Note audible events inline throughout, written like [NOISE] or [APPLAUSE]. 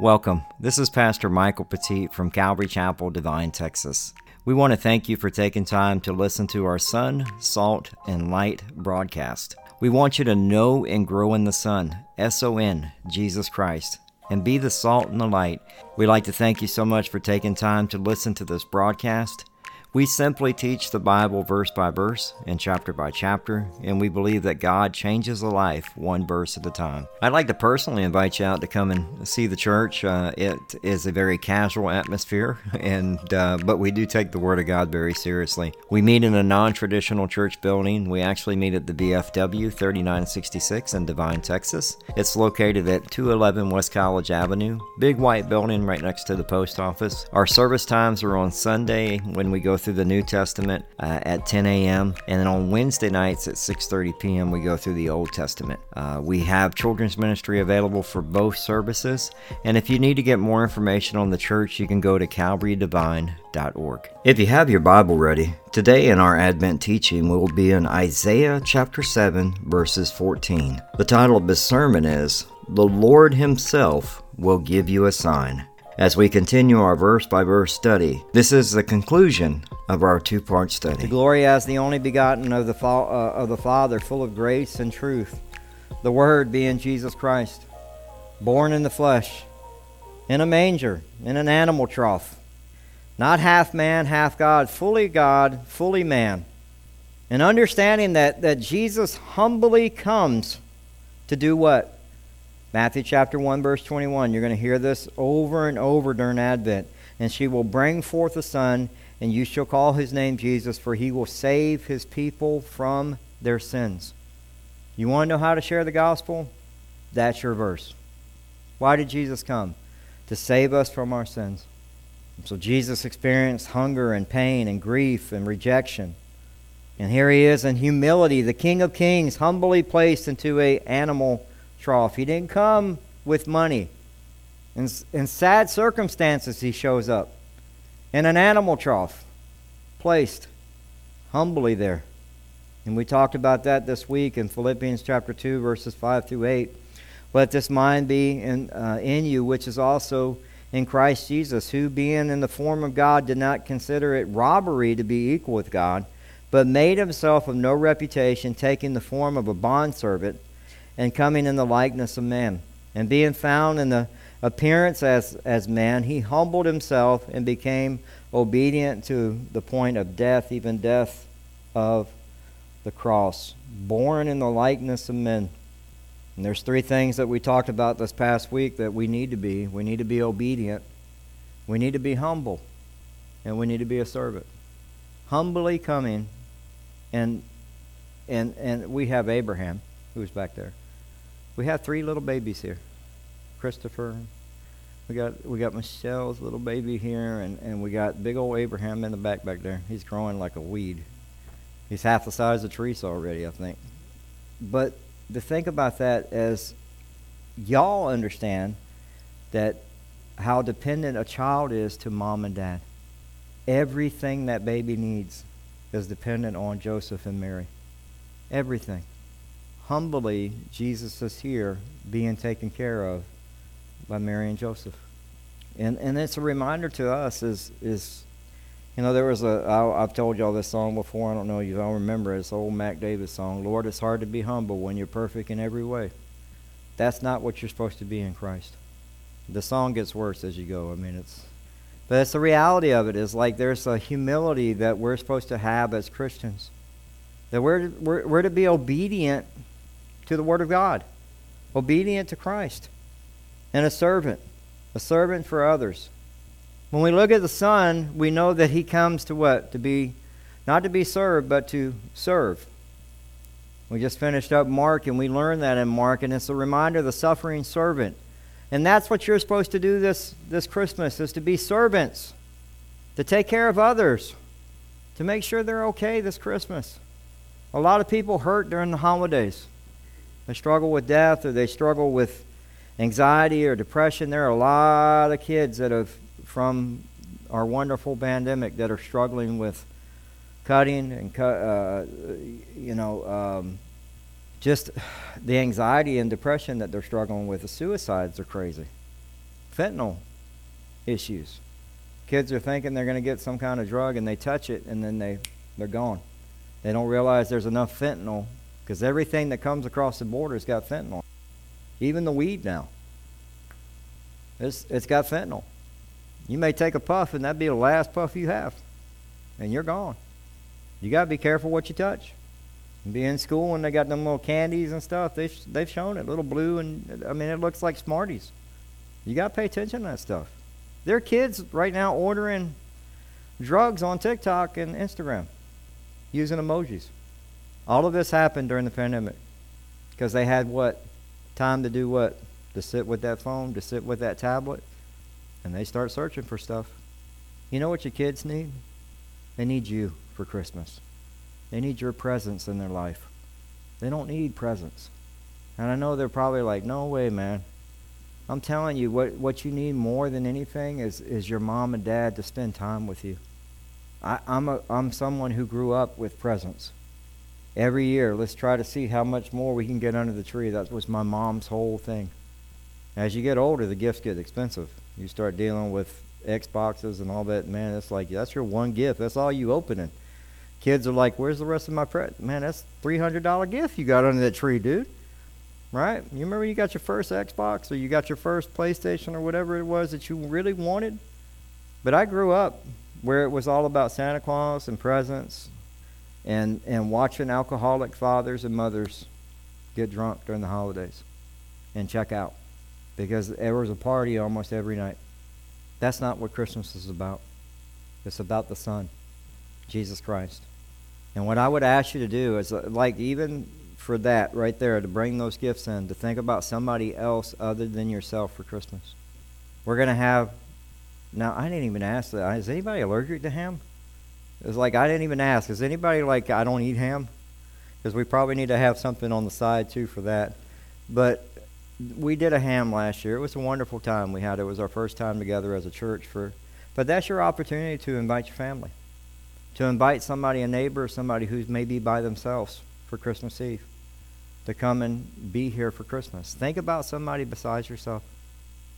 Welcome. This is Pastor Michael Petit from Calvary Chapel, Devine, Texas. We want to thank you for taking time to listen to our Son, Salt, and Light broadcast. We want you to know and grow in the Son, S O N, Jesus Christ, and be the salt and the light. We'd like to thank you so much for taking time to listen to this broadcast. We simply teach the Bible verse by verse and chapter by chapter, and we believe that God changes a life one verse at a time. I'd like to personally invite you out to come and see the church. Uh, it is a very casual atmosphere, [LAUGHS] and uh, but we do take the Word of God very seriously. We meet in a non-traditional church building. We actually meet at the VFW 3966 in Devine, Texas. It's located at 211 West College Avenue, big white building right next to the post office. Our service times are on Sunday when we go through the New Testament uh, at 10 a.m. and then on Wednesday nights at 6:30 p.m. we go through the Old Testament. Uh, we have children's ministry available for both services, and if you need to get more information on the church, you can go to calvarydivine.org. If you have your Bible ready, today in our Advent teaching we will be in Isaiah chapter 7 verses 14. The title of this sermon is "The Lord Himself Will Give You a Sign." As we continue our verse by verse study. This is the conclusion of our two part study. The glory as the only begotten of the, fa- uh, of the Father, full of grace and truth. The Word being Jesus Christ, born in the flesh, in a manger, in an animal trough. Not half man, half God, fully God, fully man. And understanding that, that Jesus humbly comes to do what? Matthew chapter 1, verse 21. You're going to hear this over and over during Advent. And she will bring forth a son, and you shall call his name Jesus, for he will save his people from their sins. You want to know how to share the gospel? That's your verse. Why did Jesus come? To save us from our sins. So Jesus experienced hunger and pain and grief and rejection. And here he is in humility, the King of Kings, humbly placed into a animal trough. He didn't come with money. In, in sad circumstances, he shows up in an animal trough, placed humbly there. And we talked about that this week in Philippians chapter 2, verses 5 through 8. Let this mind be in, uh, in you, which is also in Christ Jesus, who, being in the form of God, did not consider it robbery to be equal with God, but made himself of no reputation, taking the form of a bondservant and coming in the likeness of man. And being found in the appearance as, as man, he humbled himself and became obedient to the point of death, even death of the cross. Born in the likeness of men. And there's three things that we talked about this past week that we need to be. We need to be obedient. We need to be humble. And we need to be a servant. Humbly coming and and and we have Abraham who's back there. We have three little babies here. Christopher. We got we got Michelle's little baby here, and, and we got big old Abraham in the back back there. He's growing like a weed. He's half the size of Teresa already, I think. But to think about that as y'all understand that how dependent a child is to mom and dad. Everything that baby needs is dependent on Joseph and Mary. Everything humbly, Jesus is here being taken care of by Mary and Joseph. And, and it's a reminder to us is, is you know, there was a, I, I've told y'all this song before. I don't know if you all remember it. It's old Mac Davis song. Lord, it's hard to be humble when you're perfect in every way. That's not what you're supposed to be in Christ. The song gets worse as you go. I mean, it's, but it's the reality of it is like there's a humility that we're supposed to have as Christians. That we're, we're, we're to be obedient to the Word of God, obedient to Christ, and a servant, a servant for others. When we look at the Son, we know that He comes to what? To be, not to be served, but to serve. We just finished up Mark, and we learned that in Mark, and it's a reminder of the suffering servant. And that's what you're supposed to do this, this Christmas, is to be servants, to take care of others, to make sure they're okay this Christmas. A lot of people hurt during the holidays. They struggle with death or they struggle with anxiety or depression. There are a lot of kids that have, from our wonderful pandemic, that are struggling with cutting and, cut, uh, you know, um, just the anxiety and depression that they're struggling with. The suicides are crazy. fentanyl issues. Kids are thinking they're going to get some kind of drug and they touch it and then they, they're gone. They don't realize there's enough fentanyl because everything that comes across the border has got fentanyl. Even the weed now. It's, it's got fentanyl. You may take a puff and that'd be the last puff you have. And you're gone. You got to be careful what you touch. Be in school when they got them little candies and stuff. They've, they've shown it, little blue, and I mean, it looks like Smarties. You got to pay attention to that stuff. There are kids right now ordering drugs on TikTok and Instagram using emojis. All of this happened during the pandemic because they had what? Time to do what? To sit with that phone, to sit with that tablet, and they start searching for stuff. You know what your kids need? They need you for Christmas. They need your presence in their life. They don't need presents. And I know they're probably like, no way, man. I'm telling you, what, what you need more than anything is, is your mom and dad to spend time with you. I, I'm, a, I'm someone who grew up with presents. Every year, let's try to see how much more we can get under the tree. That was my mom's whole thing. As you get older, the gifts get expensive. You start dealing with Xboxes and all that. Man, it's like that's your one gift. That's all you opening. Kids are like, "Where's the rest of my present?" Man, that's three hundred dollar gift you got under that tree, dude. Right? You remember you got your first Xbox or you got your first PlayStation or whatever it was that you really wanted? But I grew up where it was all about Santa Claus and presents and and watching alcoholic fathers and mothers get drunk during the holidays and check out because there was a party almost every night. That's not what Christmas is about. It's about the Son, Jesus Christ. And what I would ask you to do is, uh, like, even for that right there, to bring those gifts in, to think about somebody else other than yourself for Christmas. We're going to have, now, I didn't even ask that. Is anybody allergic to ham? It's like, I didn't even ask. Is anybody like, I don't eat ham? Because we probably need to have something on the side, too, for that. But we did a ham last year. It was a wonderful time we had. It was our first time together as a church for but that's your opportunity to invite your family. To invite somebody, a neighbor, somebody who's maybe by themselves for Christmas Eve. To come and be here for Christmas. Think about somebody besides yourself.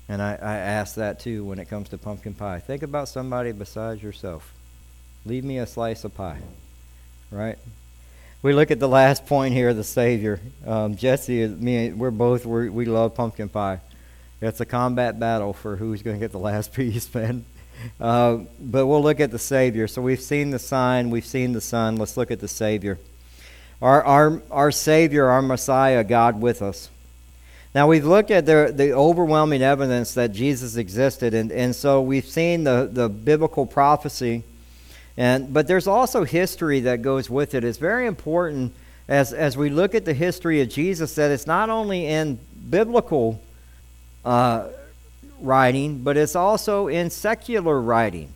And I, I ask that too when it comes to pumpkin pie. Think about somebody besides yourself. Leave me a slice of pie. Right? we look at the last point here, the Savior. Um, Jesse, me, we're both we're, we love pumpkin pie. It's a combat battle for who's going to get the last [LAUGHS] piece, man. Uh, but we'll look at the Savior. So we've seen the sign, we've seen the Son. Let's look at the Savior. Our, our, our Savior, our Messiah, God with us. Now we've looked at the, the overwhelming evidence that Jesus existed, and, and so we've seen the, the biblical prophecy and, but there's also history that goes with it. It's very important as, as we look at the history of Jesus that it's not only in biblical uh, writing, but it's also in secular writing.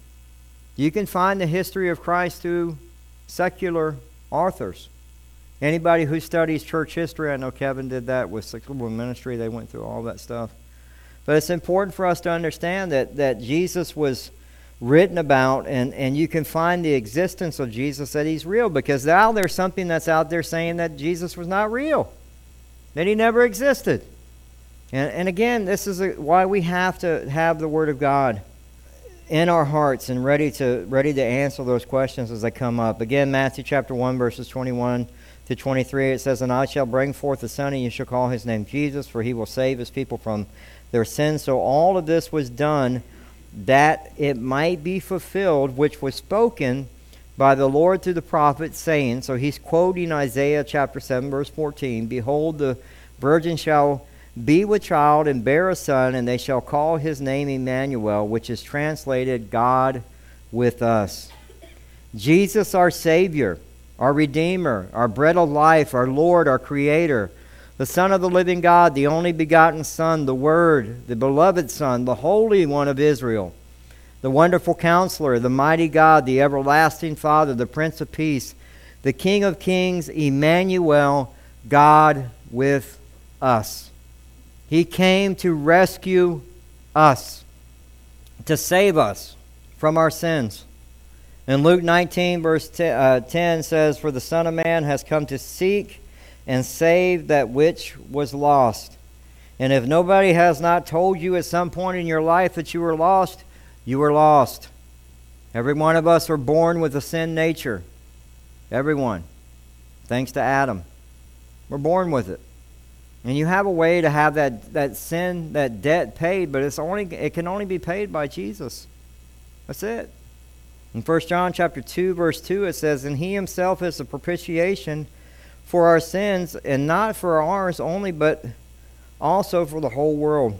You can find the history of Christ through secular authors. Anybody who studies church history, I know Kevin did that with secular ministry, they went through all that stuff. But it's important for us to understand that, that Jesus was written about, and, and you can find the existence of Jesus that he's real because now there's something that's out there saying that Jesus was not real, that he never existed. And, and again, this is a, why we have to have the Word of God in our hearts and ready to, ready to answer those questions as they come up. Again, Matthew chapter 1, verses 21 to 23, it says, And I shall bring forth a son, and you shall call his name Jesus, for he will save his people from their sins. So all of this was done that it might be fulfilled which was spoken by the Lord through the prophet, saying, so he's quoting Isaiah chapter 7, verse 14 Behold, the virgin shall be with child and bear a son, and they shall call his name Emmanuel, which is translated God with us. Jesus, our Savior, our Redeemer, our bread of life, our Lord, our Creator the Son of the living God, the only begotten Son, the Word, the beloved Son, the Holy One of Israel, the wonderful Counselor, the mighty God, the everlasting Father, the Prince of Peace, the King of Kings, Emmanuel, God with us. He came to rescue us, to save us from our sins. In Luke 19, verse 10, uh, 10 says, For the Son of Man has come to seek and save that which was lost. And if nobody has not told you at some point in your life that you were lost, you were lost. Every one of us are born with a sin nature. Everyone. Thanks to Adam. We're born with it. And you have a way to have that, that sin, that debt paid, but it's only it can only be paid by Jesus. That's it. In 1 John chapter 2, verse 2, it says, And he himself is the propitiation for our sins, and not for ours only, but also for the whole world.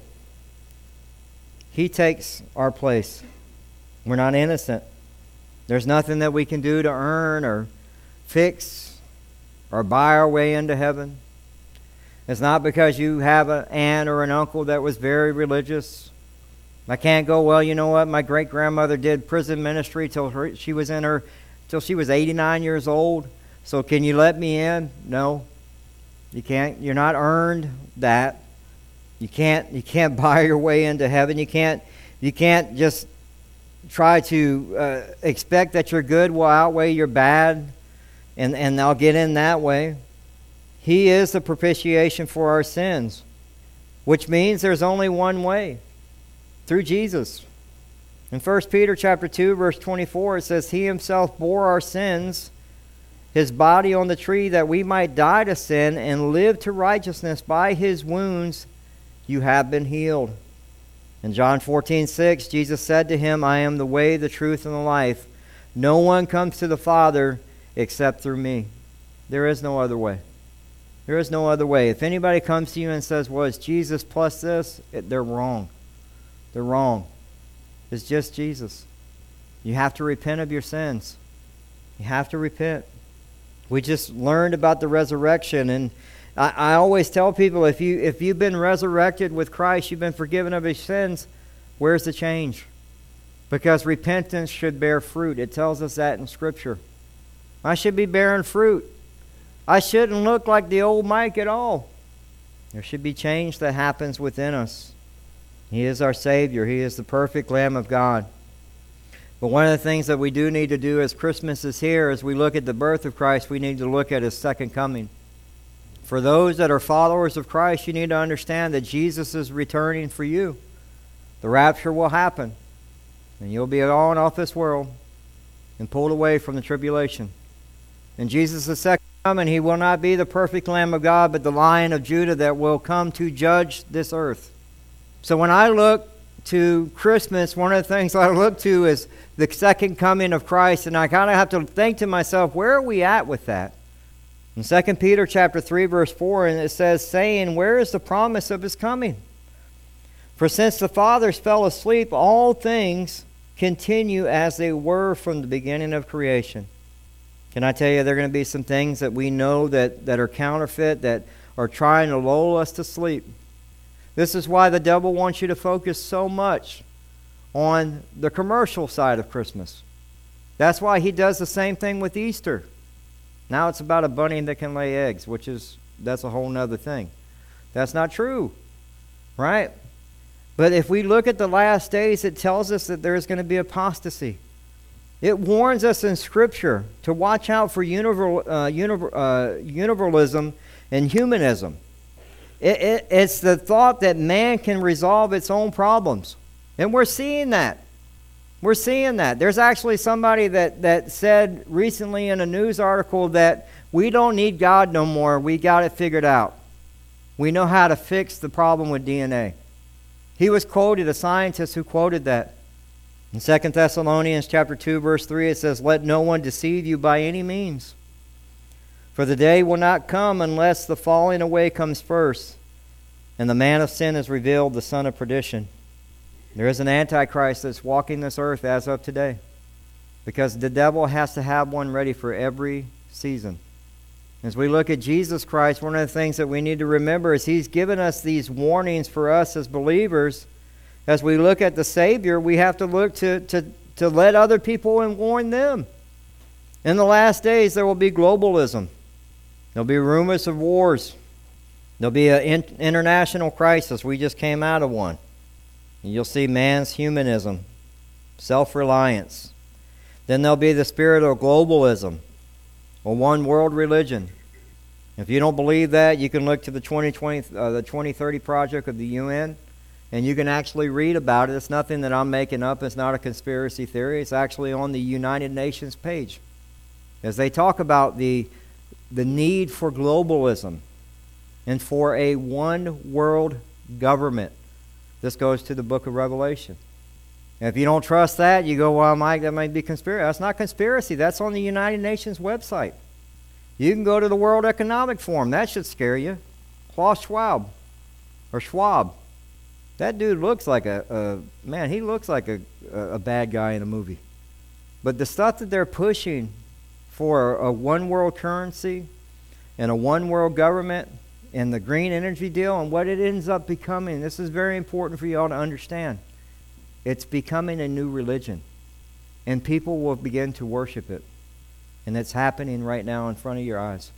He takes our place. We're not innocent. There's nothing that we can do to earn or fix or buy our way into heaven. It's not because you have an aunt or an uncle that was very religious. I can't go, well, you know what? My great grandmother did prison ministry till her, she was in her till she was 89 years old. So can you let me in? No. You can't. You're not earned that. You can't you can't [LAUGHS] buy your way into heaven. You can't you can't just try to uh, expect that your good will outweigh your bad and and I'll get in that way. He is the propitiation for our sins, which means there's only one way through Jesus. In 1 Peter chapter 2 verse 24 it says he himself bore our sins his body on the tree that we might die to sin and live to righteousness by his wounds you have been healed. In John 14, 6, Jesus said to him, I am the way, the truth, and the life. No one comes to the Father except through me. There is no other way. There is no other way. If anybody comes to you and says, Well, it's Jesus plus this, they're wrong. They're wrong. It's just Jesus. You have to repent of your sins. You have to repent. We just learned about the resurrection, and I, I always tell people if you if you've been resurrected with Christ, you've been forgiven of his sins, where's the change? Because repentance should bear fruit. It tells us that in Scripture. I should be bearing fruit. I shouldn't look like the old Mike at all. There should be change that happens within us. He is our Savior, He is the perfect Lamb of God. But one of the things that we do need to do as Christmas is here, as we look at the birth of Christ, we need to look at His second coming. For those that are followers of Christ, you need to understand that Jesus is returning for you. The rapture will happen, and you'll be gone off this world and pulled away from the tribulation. And Jesus' second coming, he will not be the perfect Lamb of God, but the Lion of Judah that will come to judge this earth. So when I look to Christmas, one of the things I look to is the second coming of Christ, and I kind of have to think to myself, where are we at with that? In 2 Peter chapter 3 verse 4 and it says saying where is the promise of his coming? For since the fathers fell asleep all things continue as they were from the beginning of creation. Can I tell you there are going to be some things that we know that, that are counterfeit that are trying to lull us to sleep. This is why the devil wants you to focus so much on the commercial side of Christmas. That's why he does the same thing with Easter. Now it's about a bunny that can lay eggs, which is that's a whole nother thing. That's not true. Right? But if we look at the last days, it tells us that there is going to be apostasy. It warns us in Scripture to watch out for uh, uh, universalism and humanism. It, it, it's the thought that man can resolve its own problems. And we're seeing that. We're seeing that. There's actually somebody that, that said recently in a news article that we don't need God no more. We got it figured out. We know how to fix the problem with DNA. He was quoted, a scientist who quoted that. In 2 Thessalonians chapter 2 verse 3 it says, "Let no one deceive you by any means, for the day will not come unless the falling away comes first, and the man of sin is revealed, the son of perdition." There is an antichrist that's walking this earth as of today because the devil has to have one ready for every season. As we look at Jesus Christ, one of the things that we need to remember is he's given us these warnings for us as believers. As we look at the Savior, we have to look to, to, to let other people and warn them. In the last days, there will be globalism. There'll be rumors of wars. There'll be an international crisis. We just came out of one. You'll see man's humanism, self reliance. Then there'll be the spirit of globalism, a one world religion. If you don't believe that, you can look to the 2020, uh, the 2030 project of the UN, and you can actually read about it. It's nothing that I'm making up. It's not a conspiracy theory. It's actually on the United Nations page, as they talk about the the need for globalism and for a one world government. This goes to the book of Revelation. And if you don't trust that, you go, well, Mike, that might be conspiracy. That's not conspiracy. That's on the United Nations website. You can go to the World Economic Forum. That should scare you. Klaus Schwab or Schwab. That dude looks like a, a man, he looks like a, a bad guy in a movie. But the stuff that they're pushing for a one world currency and a one world government and the green energy deal and what it ends up becoming, this is very important for you all to understand. It's becoming a new religion. And people will begin to worship it. And it's happening right now in front of your eyes.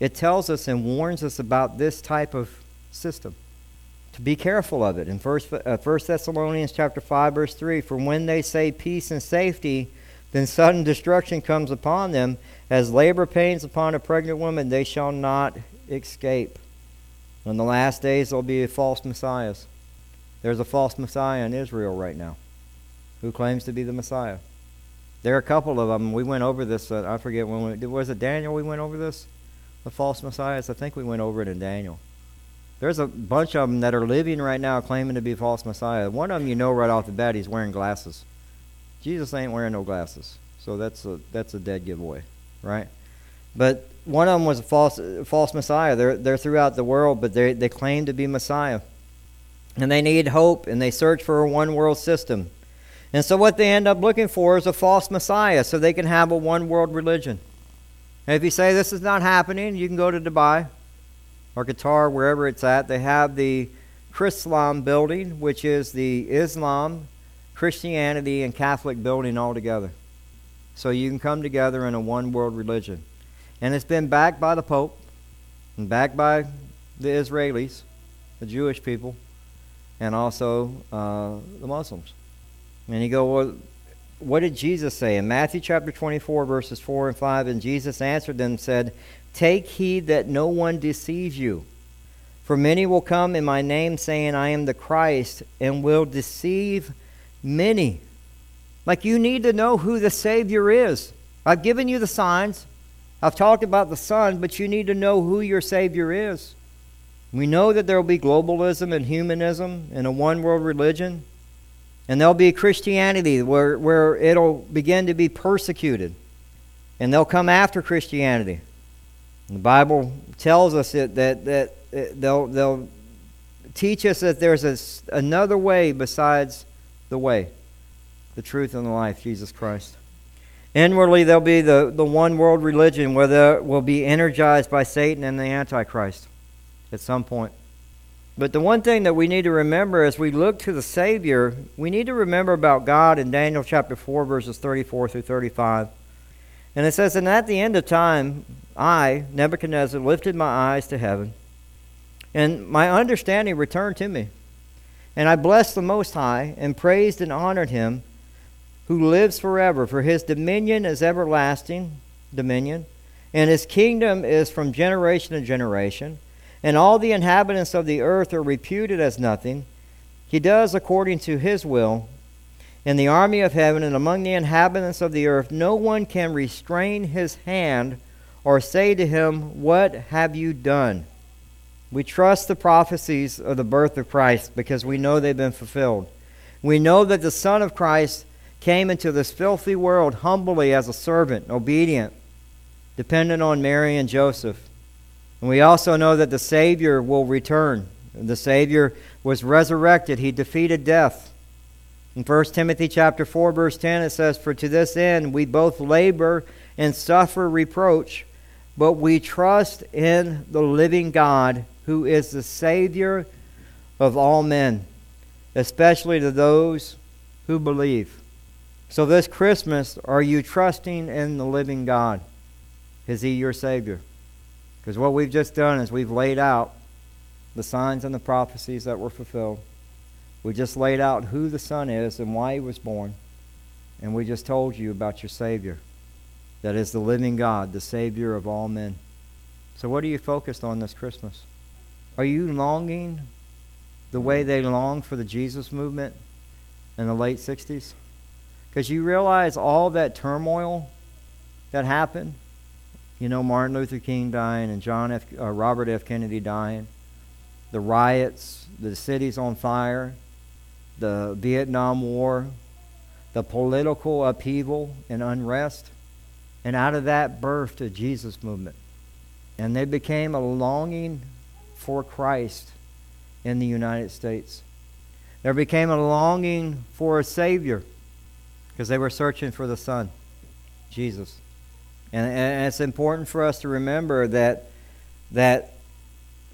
It tells us and warns us about this type of system. To be careful of it. In 1 uh, Thessalonians chapter 5 verse 3, for when they say peace and safety, then sudden destruction comes upon them as labor pains upon a pregnant woman, they shall not escape. In the last days there will be false messiahs. There's a false messiah in Israel right now who claims to be the messiah. There are a couple of them. We went over this. Uh, I forget when we was it Daniel. We went over this, the false messiahs. I think we went over it in Daniel. There's a bunch of them that are living right now claiming to be false messiah. One of them, you know right off the bat, he's wearing glasses. Jesus ain't wearing no glasses, so that's a that's a dead giveaway, right? But one of them was a false false messiah. They're they're throughout the world, but they they claim to be messiah, and they need hope, and they search for a one world system. And so what they end up looking for is a false Messiah so they can have a one world religion. And if you say this is not happening, you can go to Dubai or Qatar, wherever it's at. They have the Chrislam building, which is the Islam, Christianity, and Catholic building all together. So you can come together in a one world religion. And it's been backed by the Pope and backed by the Israelis, the Jewish people, and also uh, the Muslims. And you go, well, what did Jesus say? In Matthew chapter 24, verses 4 and 5, and Jesus answered them and said, Take heed that no one deceives you. For many will come in my name, saying, I am the Christ, and will deceive many. Like you need to know who the Savior is. I've given you the signs. I've talked about the Son, but you need to know who your Savior is. We know that there will be globalism and humanism and a one world religion. And there'll be Christianity where, where it'll begin to be persecuted. And they'll come after Christianity. And the Bible tells us that, that, that they'll, they'll teach us that there's a, another way besides the way, the truth, and the life, Jesus Christ. Inwardly, there'll be the, the one world religion where they will be energized by Satan and the Antichrist at some point. But the one thing that we need to remember as we look to the Savior, we need to remember about God in Daniel chapter 4, verses 34 through 35. And it says, And at the end of time, I, Nebuchadnezzar, lifted my eyes to heaven, and my understanding returned to me. And I blessed the Most High, and praised and honored him who lives forever, for his dominion is everlasting dominion, and his kingdom is from generation to generation and all the inhabitants of the earth are reputed as nothing. He does according to his will. In the army of heaven and among the inhabitants of the earth, no one can restrain his hand or say to him, What have you done? We trust the prophecies of the birth of Christ because we know they've been fulfilled. We know that the Son of Christ came into this filthy world humbly as a servant, obedient, dependent on Mary and Joseph. And we also know that the Savior will return. The Savior was resurrected. He defeated death. In 1 Timothy chapter 4 verse 10 it says for to this end we both labor and suffer reproach but we trust in the living God who is the savior of all men especially to those who believe. So this Christmas are you trusting in the living God? Is he your savior? Because what we've just done is we've laid out the signs and the prophecies that were fulfilled. We just laid out who the Son is and why he was born. And we just told you about your Savior. That is the living God, the Savior of all men. So, what are you focused on this Christmas? Are you longing the way they longed for the Jesus movement in the late 60s? Because you realize all that turmoil that happened. You know, Martin Luther King dying and John F. Uh, Robert F. Kennedy dying, the riots, the cities on fire, the Vietnam War, the political upheaval and unrest. And out of that birthed a Jesus movement. And they became a longing for Christ in the United States. There became a longing for a Savior because they were searching for the Son, Jesus. And, and it's important for us to remember that, that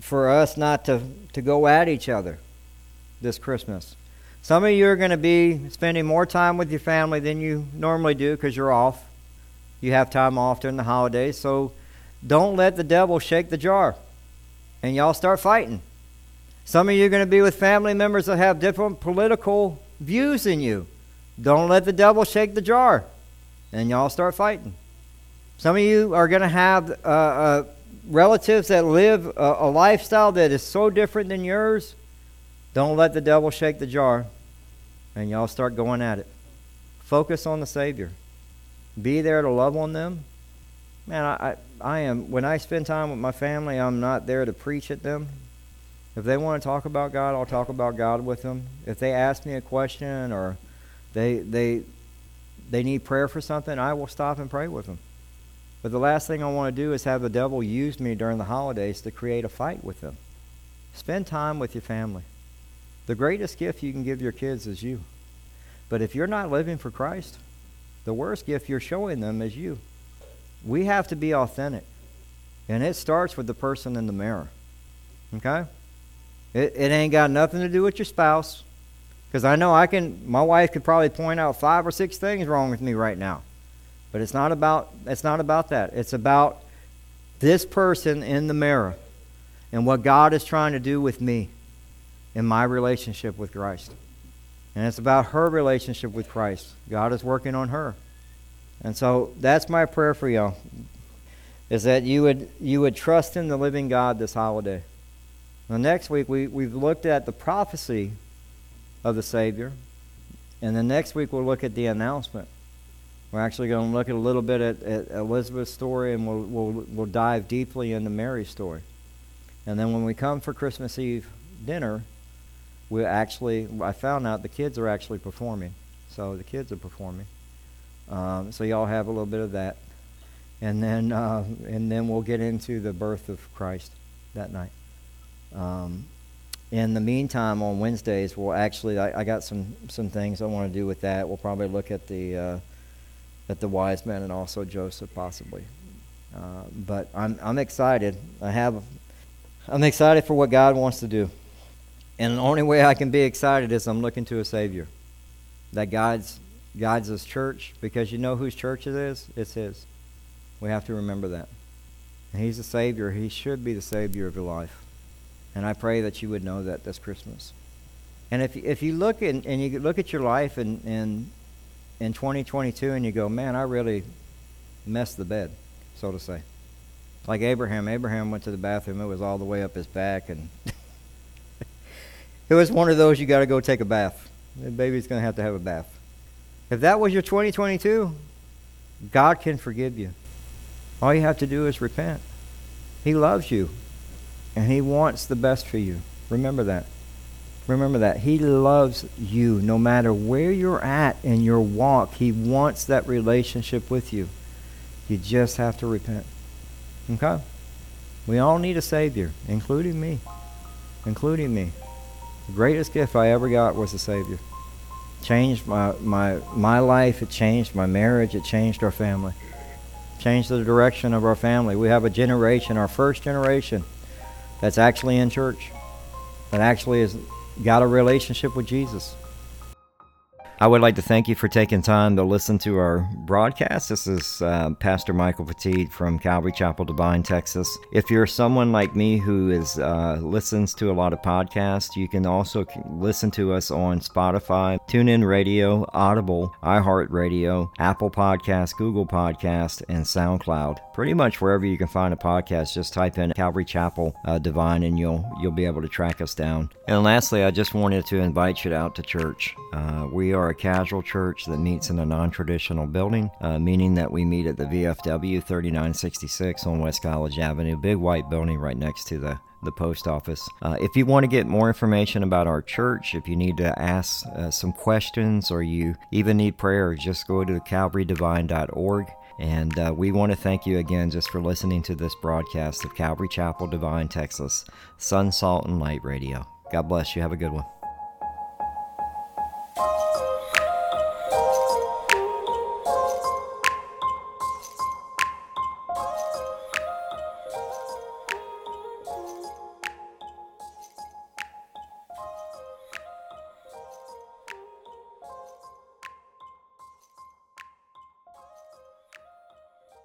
for us not to, to go at each other this Christmas. Some of you are going to be spending more time with your family than you normally do because you're off. You have time off during the holidays. So don't let the devil shake the jar and y'all start fighting. Some of you are going to be with family members that have different political views than you. Don't let the devil shake the jar and y'all start fighting. Some of you are going to have uh, uh, relatives that live a, a lifestyle that is so different than yours don't let the devil shake the jar and y'all start going at it. Focus on the Savior. Be there to love on them. Man, I, I, I am, when I spend time with my family, I'm not there to preach at them. If they want to talk about God, I'll talk about God with them. If they ask me a question or they, they, they need prayer for something, I will stop and pray with them. But the last thing I want to do is have the devil use me during the holidays to create a fight with them. Spend time with your family. The greatest gift you can give your kids is you. But if you're not living for Christ, the worst gift you're showing them is you. We have to be authentic. And it starts with the person in the mirror. Okay? It, it ain't got nothing to do with your spouse. Because I know I can, my wife could probably point out five or six things wrong with me right now. But it's not about, it's not about that. It's about this person in the mirror and what God is trying to do with me in my relationship with Christ. And it's about her relationship with Christ. God is working on her. And so that's my prayer for y'all is that you would you would trust in the living God this holiday. Now next week we, we've looked at the prophecy of the Savior. And then next week we'll look at the announcement. We're actually going to look at a little bit at, at Elizabeth's story and we'll, we'll, we'll dive deeply into Mary's story. And then when we come for Christmas Eve dinner, we actually I found out the kids are actually performing. So the kids are performing. Um, so y'all have a little bit of that, and then uh, and then we'll get into the birth of Christ that night. Um, in the meantime, on Wednesdays, we'll actually I, I, got some some things I want to do with that. We'll probably look at the uh, at the wise men and also Joseph possibly. Uh, but I'm I'm excited. I have I'm excited for what God wants to do. And the only way I can be excited is I'm looking to a Savior that guides, guides His church because you know whose church it is? It's His. We have to remember that. And he's the Savior. He should be the Savior of your life. And I pray that you would know that this Christmas. And if, if you look in, and you look at your life in, in, in 2022 and you go, man, I really messed the bed, so to say. Like Abraham. Abraham went to the bathroom. It was all the way up his back and [LAUGHS] it was one of those you got to go take a bath. The baby's going to have to have a bath. If that was your 2022, God can forgive you. All you have to do is repent. He loves you, and He wants the best for you. Remember that. Remember that. He loves you no matter where you're at in your walk. He wants that relationship with you. You just have to repent. Okay? We all need a Savior, including me. Including me. The greatest gift I ever got was a Savior. Changed my, my, my life, it changed my marriage, it changed our family. Changed the direction of our family. We have a generation, our first generation, that's actually in church, that actually has got a relationship with Jesus. I would like to thank you for taking time to listen to our broadcast. This is uh, Pastor Michael Petit from Calvary Chapel, Devine, Texas. If you're someone like me who is uh, listens to a lot of podcasts, you can also listen to us on Spotify, TuneIn Radio, Audible, iHeartRadio, Apple Podcast, Google Podcast, and SoundCloud. Pretty much wherever you can find a podcast, just type in Calvary Chapel uh, Devine, and you'll you'll be able to track us down. And lastly, I just wanted to invite you out to church. Uh, we are a casual church that meets in a non traditional building, uh, meaning that we meet at the VFW 3966 on West College Avenue, big white building right next to the the post office. Uh, if you want to get more information about our church, if you need to ask uh, some questions or you even need prayer, just go to calvarydivine.org. And uh, we want to thank you again just for listening to this broadcast of Calvary Chapel, Devine, Texas, Son, Salt, and Light Radio. God bless you. Have a good one.